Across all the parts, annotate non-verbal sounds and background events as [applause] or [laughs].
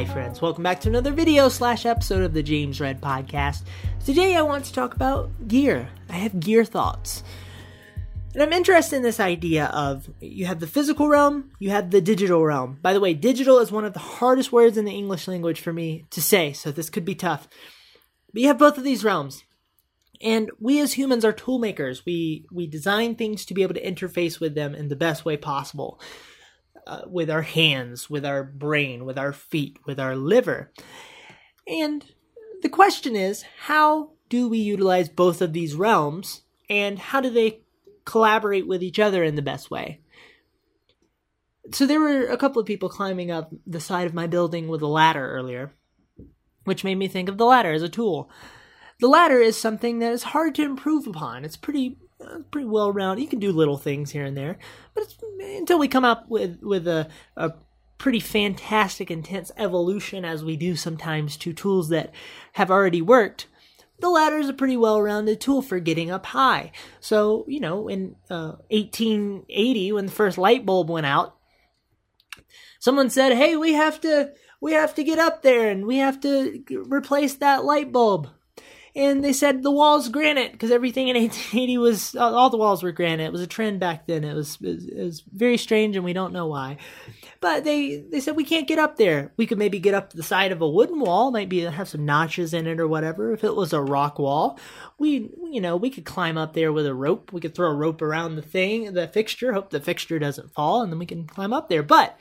Hi, friends. Welcome back to another video slash episode of the James Red Podcast. Today, I want to talk about gear. I have gear thoughts. And I'm interested in this idea of you have the physical realm, you have the digital realm. By the way, digital is one of the hardest words in the English language for me to say, so this could be tough. But you have both of these realms. And we as humans are tool makers. We we design things to be able to interface with them in the best way possible uh, with our hands, with our brain, with our feet, with our liver. And the question is how do we utilize both of these realms and how do they collaborate with each other in the best way? So there were a couple of people climbing up the side of my building with a ladder earlier, which made me think of the ladder as a tool. The ladder is something that is hard to improve upon. It's pretty pretty well rounded. You can do little things here and there, but until we come up with with a, a pretty fantastic, intense evolution, as we do sometimes to tools that have already worked, the ladder is a pretty well-rounded tool for getting up high. So, you know, in uh, 1880, when the first light bulb went out, someone said, "Hey, we have to, we have to get up there, and we have to replace that light bulb." And they said the walls granite because everything in [laughs] 1880 was all the walls were granite. It was a trend back then. It was, it was, it was very strange, and we don't know why. But they they said we can't get up there. We could maybe get up to the side of a wooden wall, maybe have some notches in it or whatever. If it was a rock wall, we you know we could climb up there with a rope. We could throw a rope around the thing, the fixture, hope the fixture doesn't fall, and then we can climb up there. But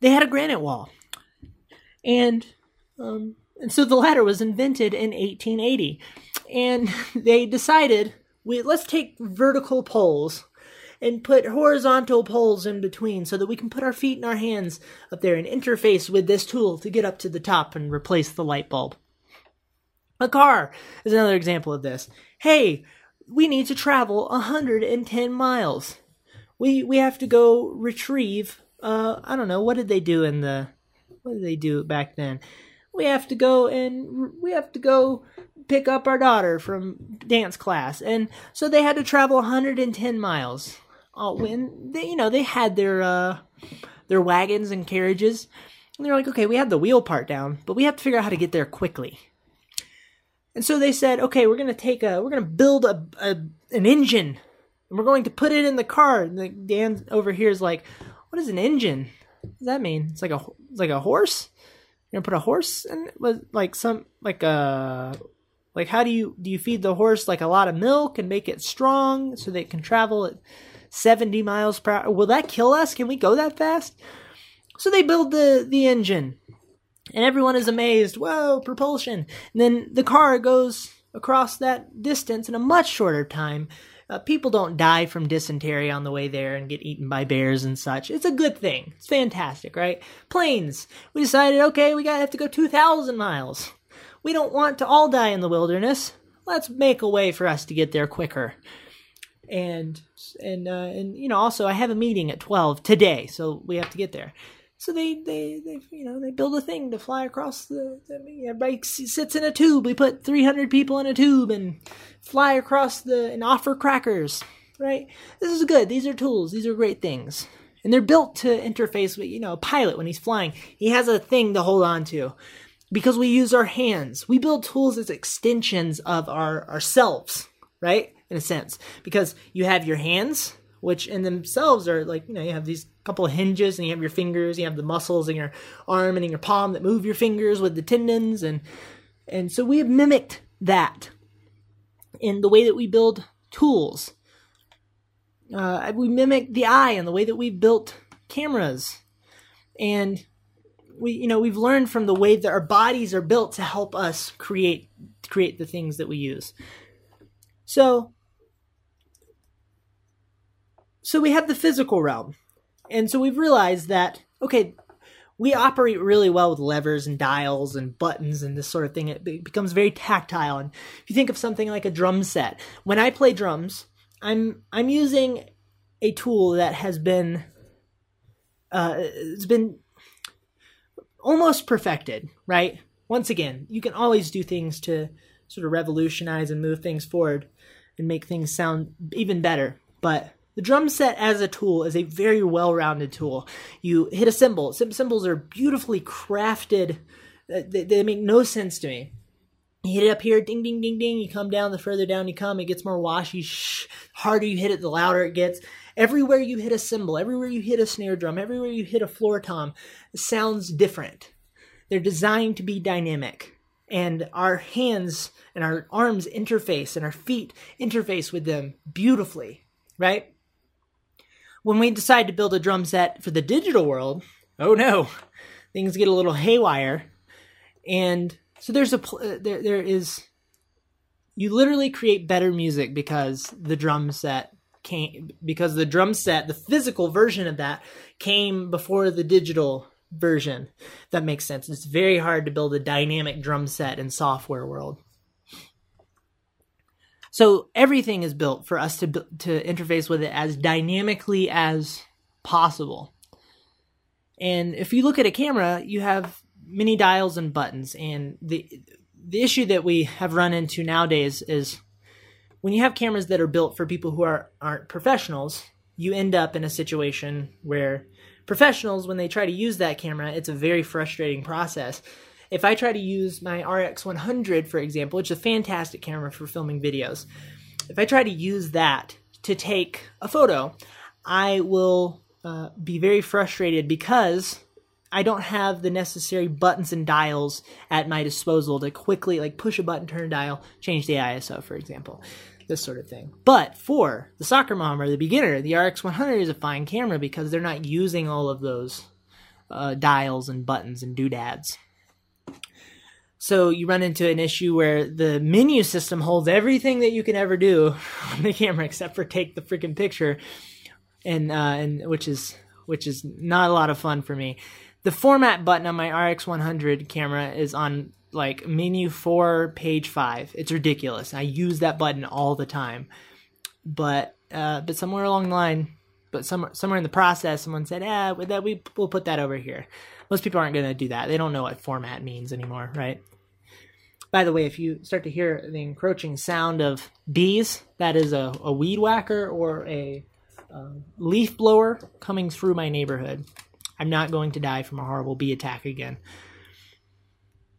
they had a granite wall, and um, and so the ladder was invented in 1880. And [laughs] they decided, we, let's take vertical poles and put horizontal poles in between so that we can put our feet and our hands up there and interface with this tool to get up to the top and replace the light bulb. A car is another example of this. Hey, we need to travel 110 miles. We we have to go retrieve uh I don't know, what did they do in the what did they do back then? We have to go and we have to go pick up our daughter from dance class. And so they had to travel 110 miles. Oh when they you know they had their uh their wagons and carriages. And they're like okay we have the wheel part down but we have to figure out how to get there quickly. And so they said okay we're going to take a we're going to build a, a an engine. And we're going to put it in the car. And the, dan over here is like what is an engine? What does that mean? It's like a it's like a horse you're gonna put a horse in like some like a uh, like how do you do you feed the horse like a lot of milk and make it strong so that it can travel at 70 miles per hour? Will that kill us? Can we go that fast? So they build the the engine. And everyone is amazed. Whoa propulsion. And then the car goes across that distance in a much shorter time uh, people don't die from dysentery on the way there and get eaten by bears and such. It's a good thing. It's fantastic, right? Planes. We decided, okay, we gotta have to go 2,000 miles. We don't want to all die in the wilderness. Let's make a way for us to get there quicker. And and uh, and you know, also I have a meeting at 12 today, so we have to get there. So they, they, they, you know, they build a thing to fly across the. the everybody sits in a tube. We put 300 people in a tube and fly across the and offer crackers. Right? This is good. These are tools. These are great things, and they're built to interface with you know a pilot when he's flying. He has a thing to hold on to because we use our hands. We build tools as extensions of our ourselves. Right? In a sense, because you have your hands which in themselves are like you know you have these couple of hinges and you have your fingers you have the muscles in your arm and in your palm that move your fingers with the tendons. And and so we have mimicked that in the way that we build tools. Uh, we mimic the eye and the way that we built cameras. And we you know we've learned from the way that our bodies are built to help us create create the things that we use. So so we have the physical realm. And so we've realized that, okay, we operate really well with levers and dials and buttons and this sort of thing. It becomes very tactile. And if you think of something like a drum set, when I play drums, I'm I'm using a tool that has been uh, it's been almost perfected, right? Once again, you can always do things to sort of revolutionize and move things forward and make things sound even better. But The drum set as a tool is a very well-rounded tool. You hit a cymbal. Cymbals are beautifully crafted. Uh, they, they make no sense to me. You hit it up here, ding, ding, ding, ding. You come down, the further down you come, it gets more washy. Shh. Harder you hit it, the louder it gets. Everywhere you hit a cymbal, everywhere you hit a snare drum, everywhere you hit a floor tom, sounds different. They're designed to be dynamic. And our hands and our arms interface and our feet interface with them beautifully, right? When we decide to build a drum set for the digital world, oh no, things get a little haywire. And so there's a uh, there there is you literally create better music because the drum set came because the drum set, the physical version of that came before the digital version. That makes sense. It's very hard to build a dynamic drum set in software world. So everything is built for us to to interface with it as dynamically as possible. And if you look at a camera, you have many dials and buttons and the the issue that we have run into nowadays is when you have cameras that are built for people who are aren't professionals, you end up in a situation where professionals when they try to use that camera, it's a very frustrating process. If I try to use my RX100 for example, which is a fantastic camera for filming videos, if I try to use that to take a photo, I will uh, be very frustrated because I don't have the necessary buttons and dials at my disposal to quickly like push a button, turn a dial, change the ISO, for example. This sort of thing. But for the soccer mom or the beginner, the RX100 is a fine camera because they're not using all of those uh, dials and buttons and doodads. So you run into an issue where the menu system holds everything that you can ever do [laughs] on the camera except for take the freaking picture, and uh, and which is which is not a lot of fun for me. The format button on my RX100 camera is on like menu 4 page 5 it's ridiculous. I use that button all the time. But uh, but somewhere along the line but somewhere somewhere in the process someone said ah that we we'll put that over here most people aren't going to do that they don't know what format means anymore right by the way if you start to hear the encroaching sound of bees that is a, a weed whacker or a uh, leaf blower coming through my neighborhood I'm not going to die from a horrible bee attack again.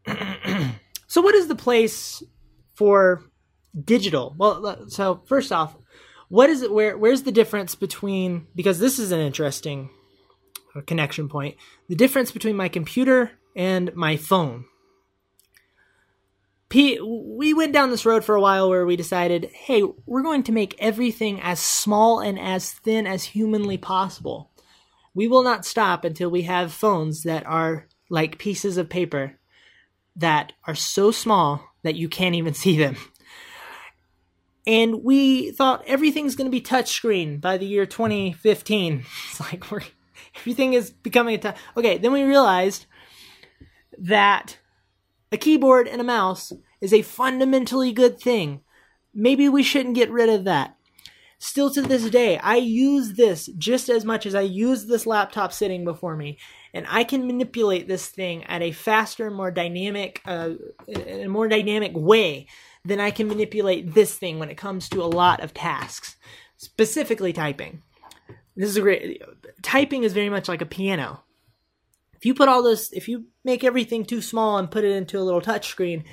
[clears throat] so, what is the place for digital? Well, so first off, what is it? Where where's the difference between? Because this is an interesting connection point. The difference between my computer and my phone. We went down this road for a while where we decided, hey, we're going to make everything as small and as thin as humanly possible. We will not stop until we have phones that are like pieces of paper that are so small that you can't even [laughs] see them. And we thought everything's going to be touchscreen by the year 2015. [laughs] It's like we're everything is becoming a touch. Okay, then we realized that a keyboard and a mouse is a fundamentally good thing. Maybe we shouldn't get rid of that. Still to this day, I use this just as much as I use this laptop sitting before me, and I can manipulate this thing at a faster, more dynamic, uh, a more dynamic way than I can manipulate this thing when it comes to a lot of tasks, specifically typing. This is a great. Typing is very much like a piano. If you put all this, if you make everything too small and put it into a little touchscreen,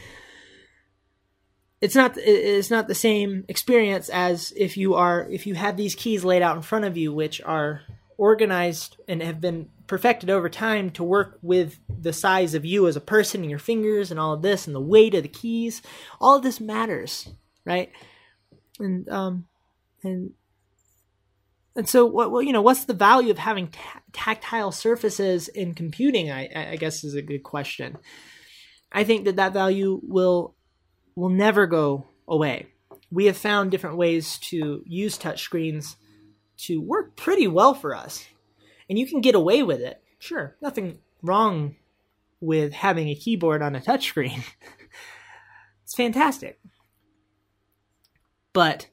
it's not it's not the same experience as if you are if you have these keys laid out in front of you which are organized and have been perfected over time to work with the size of you as a person and your fingers and all of this and the weight of the keys all of this matters right and um and and so what well, you know what's the value of having tactile surfaces in computing I, I guess is a good question i think that that value will will never go away. We have found different ways to use touchscreens to work pretty well for us. And you can get away with it. Sure, nothing wrong with having a keyboard on a touchscreen. [laughs] it's fantastic. But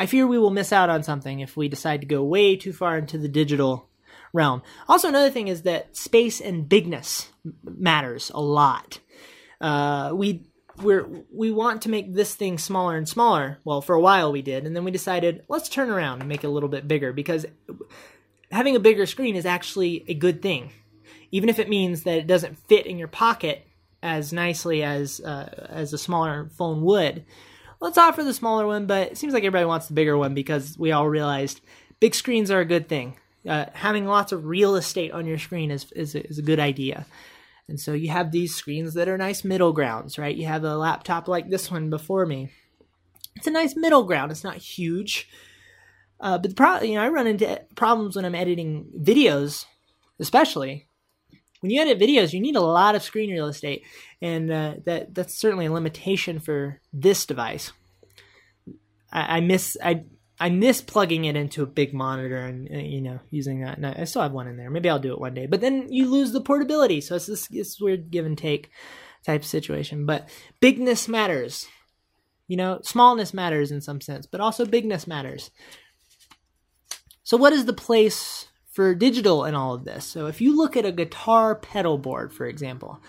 I fear we will miss out on something if we decide to go way too far into the digital realm. Also, another thing is that space and bigness matters a lot. Uh, we we're we want to make this thing smaller and smaller. Well, for a while we did, and then we decided let's turn around and make it a little bit bigger because having a bigger screen is actually a good thing, even if it means that it doesn't fit in your pocket as nicely as uh, as a smaller phone would. Let's offer the smaller one, but it seems like everybody wants the bigger one because we all realized big screens are a good thing. Uh, having lots of real estate on your screen is, is, is a good idea. And so you have these screens that are nice middle grounds, right? You have a laptop like this one before me. It's a nice middle ground. It's not huge. Uh, but the pro- you know, I run into problems when I'm editing videos, especially when you edit videos. You need a lot of screen real estate, and uh, that that's certainly a limitation for this device. I, I miss I I miss plugging it into a big monitor and uh, you know using that. And I still have one in there. Maybe I'll do it one day. But then you lose the portability, so it's this, this weird give and take type situation. But bigness matters. You know, smallness matters in some sense, but also bigness matters. So, what is the place for digital and all of this? So, if you look at a guitar pedal board, for example,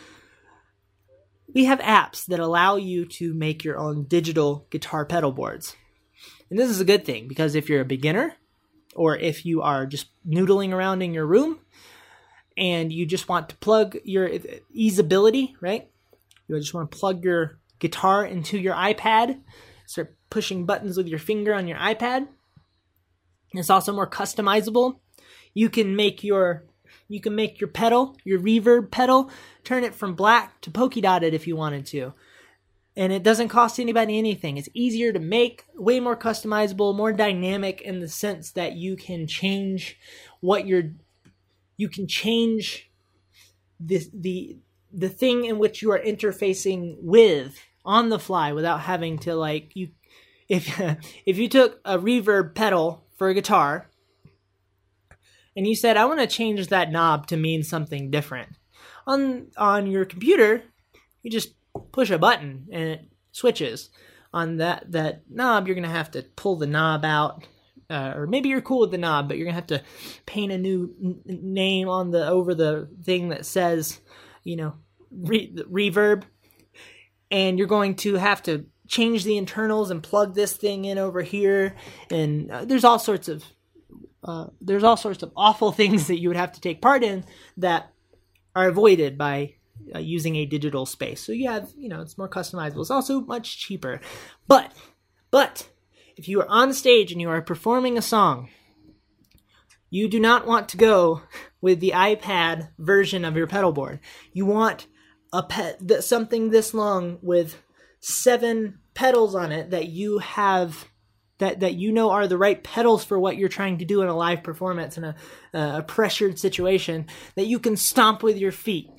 we have apps that allow you to make your own digital guitar pedal boards. And this is a good thing because if you're a beginner or if you are just noodling around in your room and you just want to plug your easeability, right? You just want to plug your guitar into your iPad, start pushing buttons with your finger on your iPad. It's also more customizable. You can make your you can make your pedal, your reverb pedal, turn it from black to polka dotted if you wanted to and it doesn't cost anybody anything. It's easier to make, way more customizable, more dynamic in the sense that you can change what you're you can change the the the thing in which you are interfacing with on the fly without having to like you if [laughs] if you took a reverb pedal for a guitar and you said I want to change that knob to mean something different. On on your computer you just push a button and it switches. On that that knob, you're gonna have to pull the knob out, uh, or maybe you're cool with the knob, but you're gonna have to paint a new n- name on the over the thing that says, you know, re- reverb, and you're going to have to change the internals and plug this thing in over here, and uh, there's all sorts of uh, there's all sorts of awful [laughs] things that you would have to take part in that are avoided by uh, using a digital space. So you have, you know, it's more customizable. It's also much cheaper. But, but, if you are on stage and you are performing a song, you do not want to go [laughs] with the iPad version of your pedal board. You want a pet something this long with seven pedals on it that you have that that you know are the right pedals for what you're trying to do in a live performance in a, a pressured situation that you can stomp with your feet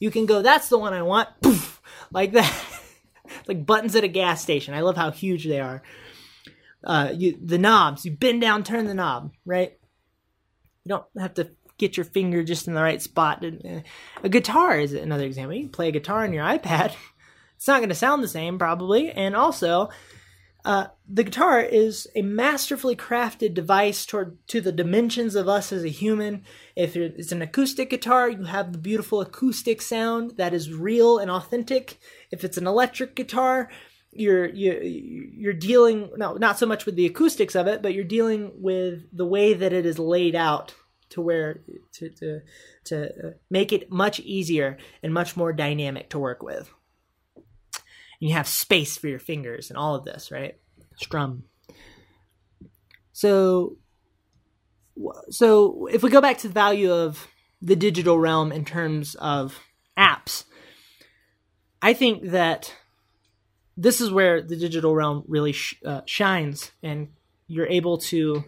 you can go, that's the one I want, [laughs] poof, like that. [laughs] like buttons at a gas station. I love how huge they are. Uh, you the knobs, you bend down, turn the knob, right? You don't have to get your finger just in the right spot. Uh, a guitar is another example. You can play a guitar on your iPad. [laughs] It's not going to sound the same, probably. And also, uh, the guitar is a masterfully crafted device toward to the dimensions of us as a human. If it's an acoustic guitar, you have the beautiful acoustic sound that is real and authentic. If it's an electric guitar, you're you you're dealing no not so much with the acoustics of it, but you're dealing with the way that it is laid out to where to to to make it much easier and much more dynamic to work with and you have space for your fingers and all of this, right? Strum. So, so if we go back to the value of the digital realm in terms of apps, I think that this is where the digital realm really sh- uh, shines, and you're able to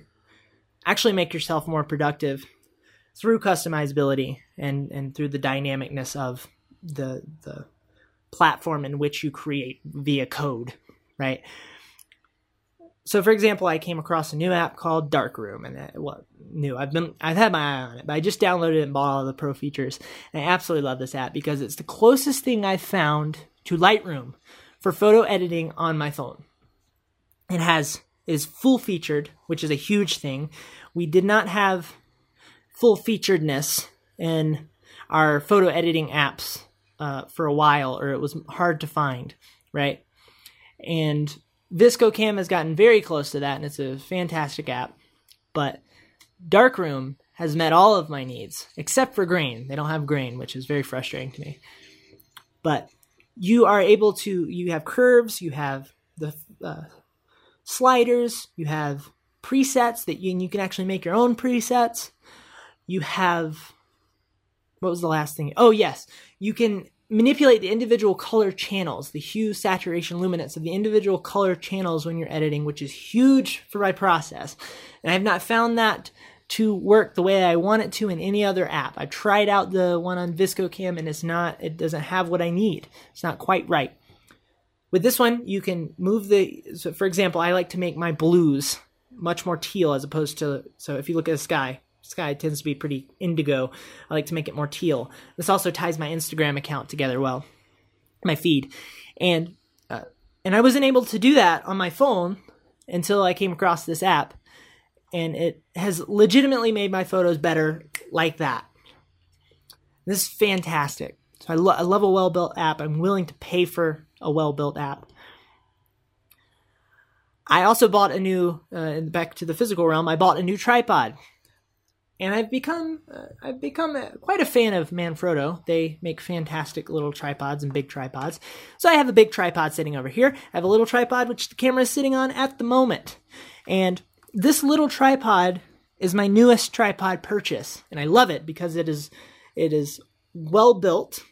actually make yourself more productive through customizability and and through the dynamicness of the the platform in which you create via code, right? So, for example, I came across a new app called Darkroom, and it, well, new. I've been I've had my eye on it, but I just downloaded it and bought all the pro features. And I absolutely love this app because it's the closest thing I've found to Lightroom for photo editing on my phone. It has is full featured, which is a huge thing. We did not have full featuredness in our photo editing apps uh, for a while, or it was hard to find. right? And VSCO Cam has gotten very close to that, and it's a fantastic app. But Darkroom has met all of my needs, except for grain. They don't have grain, which is very frustrating to me. But you are able to, you have curves, you have the uh, sliders, you have presets that you, you can actually make your own presets. You have, what was the last thing? Oh, yes, you can manipulate the individual color channels, the hue, saturation, luminance of the individual color channels when you're editing, which is huge for my process. And I have not found that to work the way I want it to in any other app. I tried out the one on VSCO Cam and it's not, it doesn't have what I need. It's not quite right. With this one, you can move the, so for example, I like to make my blues much more teal as opposed to, so if you look at the sky, sky tends to be pretty indigo. I like to make it more teal. This also ties my Instagram account together well, my feed. And, uh, and I wasn't able to do that on my phone until I came across this app and it has legitimately made my photos better like that. This is fantastic. So I, lo- I love a well built app. I'm willing to pay for a well built app. I also bought a new, uh, back to the physical realm, I bought a new tripod. And I've become uh, I've become a, quite a fan of Manfrotto. They make fantastic little tripods and big tripods. So I have a big tripod sitting over here. I have a little tripod which the camera is sitting on at the moment. And this little tripod is my newest tripod purchase, and I love it because it is it is well built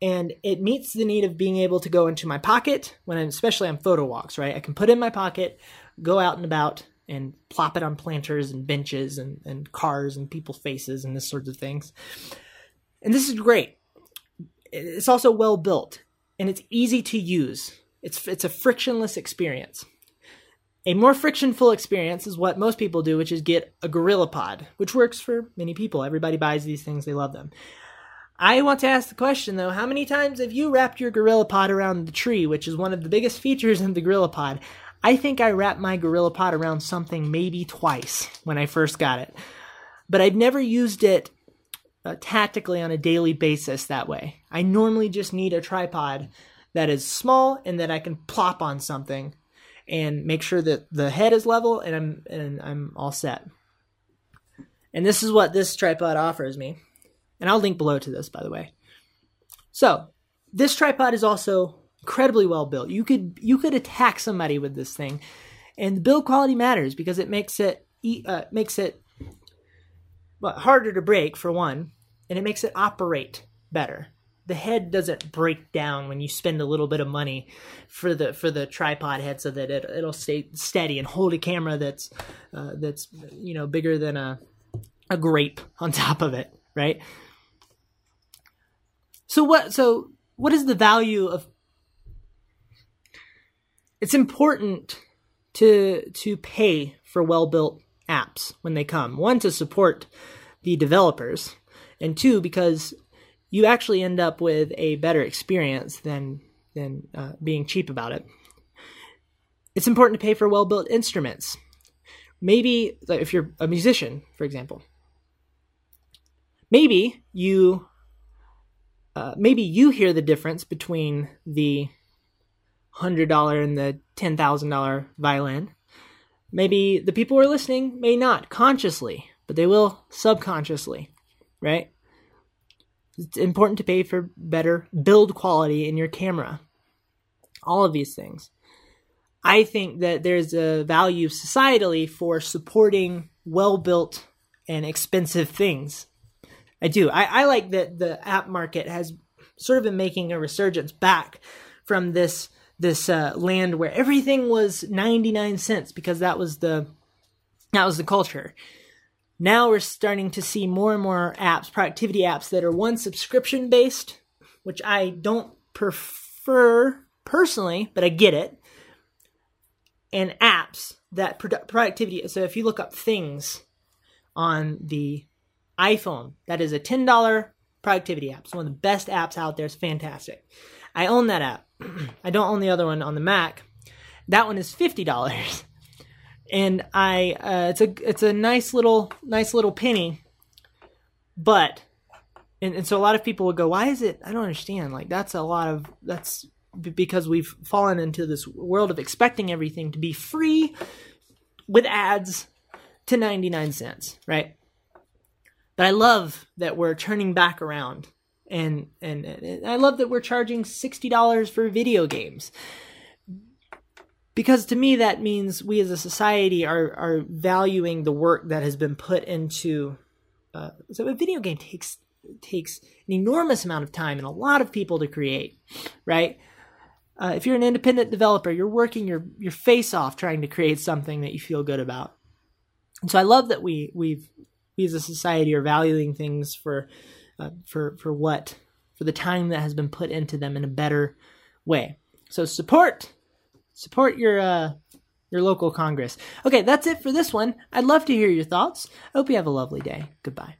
and it meets the need of being able to go into my pocket when I'm especially on photo walks, right? I can put in my pocket, go out and about and plop it on planters and benches and, and cars and people's faces and this sorts of things. And this is great. It's also well built and it's easy to use. It's it's a frictionless experience. A more frictionful experience is what most people do, which is get a GorillaPod, which works for many people. Everybody buys these things, they love them. I want to ask the question though, how many times have you wrapped your GorillaPod around the tree, which is one of the biggest [laughs] features in the GorillaPod? I think I wrapped my GorillaPod around something maybe twice when I first got it. But I've never used it uh, tactically on a daily basis that way. I normally just need a tripod that is small and that I can plop on something and make sure that the head is level and I'm and I'm all set. And this is what this tripod offers me. And I'll link below to this by the way. So, this tripod is also incredibly well built. You could you could attack somebody with this thing. And the build quality matters because it makes it uh, makes it well, harder to break for one, and it makes it operate better the head doesn't break down when you spend a little bit of money for the for the tripod head so that it it'll stay steady and hold a camera that's uh, that's you know bigger than a a grape [laughs] on top of it, right? So what so what is the value of it's important to to pay for well-built apps when they come. One to support the developers and two because you actually end up with a better experience than than uh, being cheap about it. It's important to pay for well built instruments. Maybe like if you're a musician, for example, maybe you uh, maybe you hear the difference between the hundred dollar and the ten thousand dollar violin. Maybe the people who are listening may not consciously, but they will subconsciously, right? It's important to pay for better build quality in your camera. All of these things. I think that there's a value societally for supporting well built and expensive things. I do. I, I like that the app market has sort of been making a resurgence back from this this uh, land where everything was 99 cents because that was the that was the culture now we're starting to see more and more apps, productivity apps that are one subscription based, which I don't prefer personally, but I get it. And apps that productivity. So if you look up things on the iPhone, that is a $10 productivity app. It's one of the best apps out there. It's fantastic. I own that app. [clears throat] I don't own the other one on the Mac. That one is $50. [laughs] and I uh, it's a it's a nice little nice little penny, but and, and so a lot of people would go, why is it? I don't understand. Like that's a lot of that's because we've fallen into this world of expecting everything to be free with ads to 99 cents, right? But I love that we're turning back around and and, and I love that we're charging $60 for video games. Because to me that means we as a society are are valuing the work that has been put into uh, so a video game takes takes an enormous amount of time and a lot of people to create, right? Uh, if you're an independent developer, you're working your your face off trying to create something that you feel good about. And so I love that we we've we as a society are valuing things for uh, for for what for the time that has been put into them in a better way. So support support your uh, your local congress. Okay, that's it for this one. I'd love to hear your thoughts. I hope you have a lovely day. Goodbye.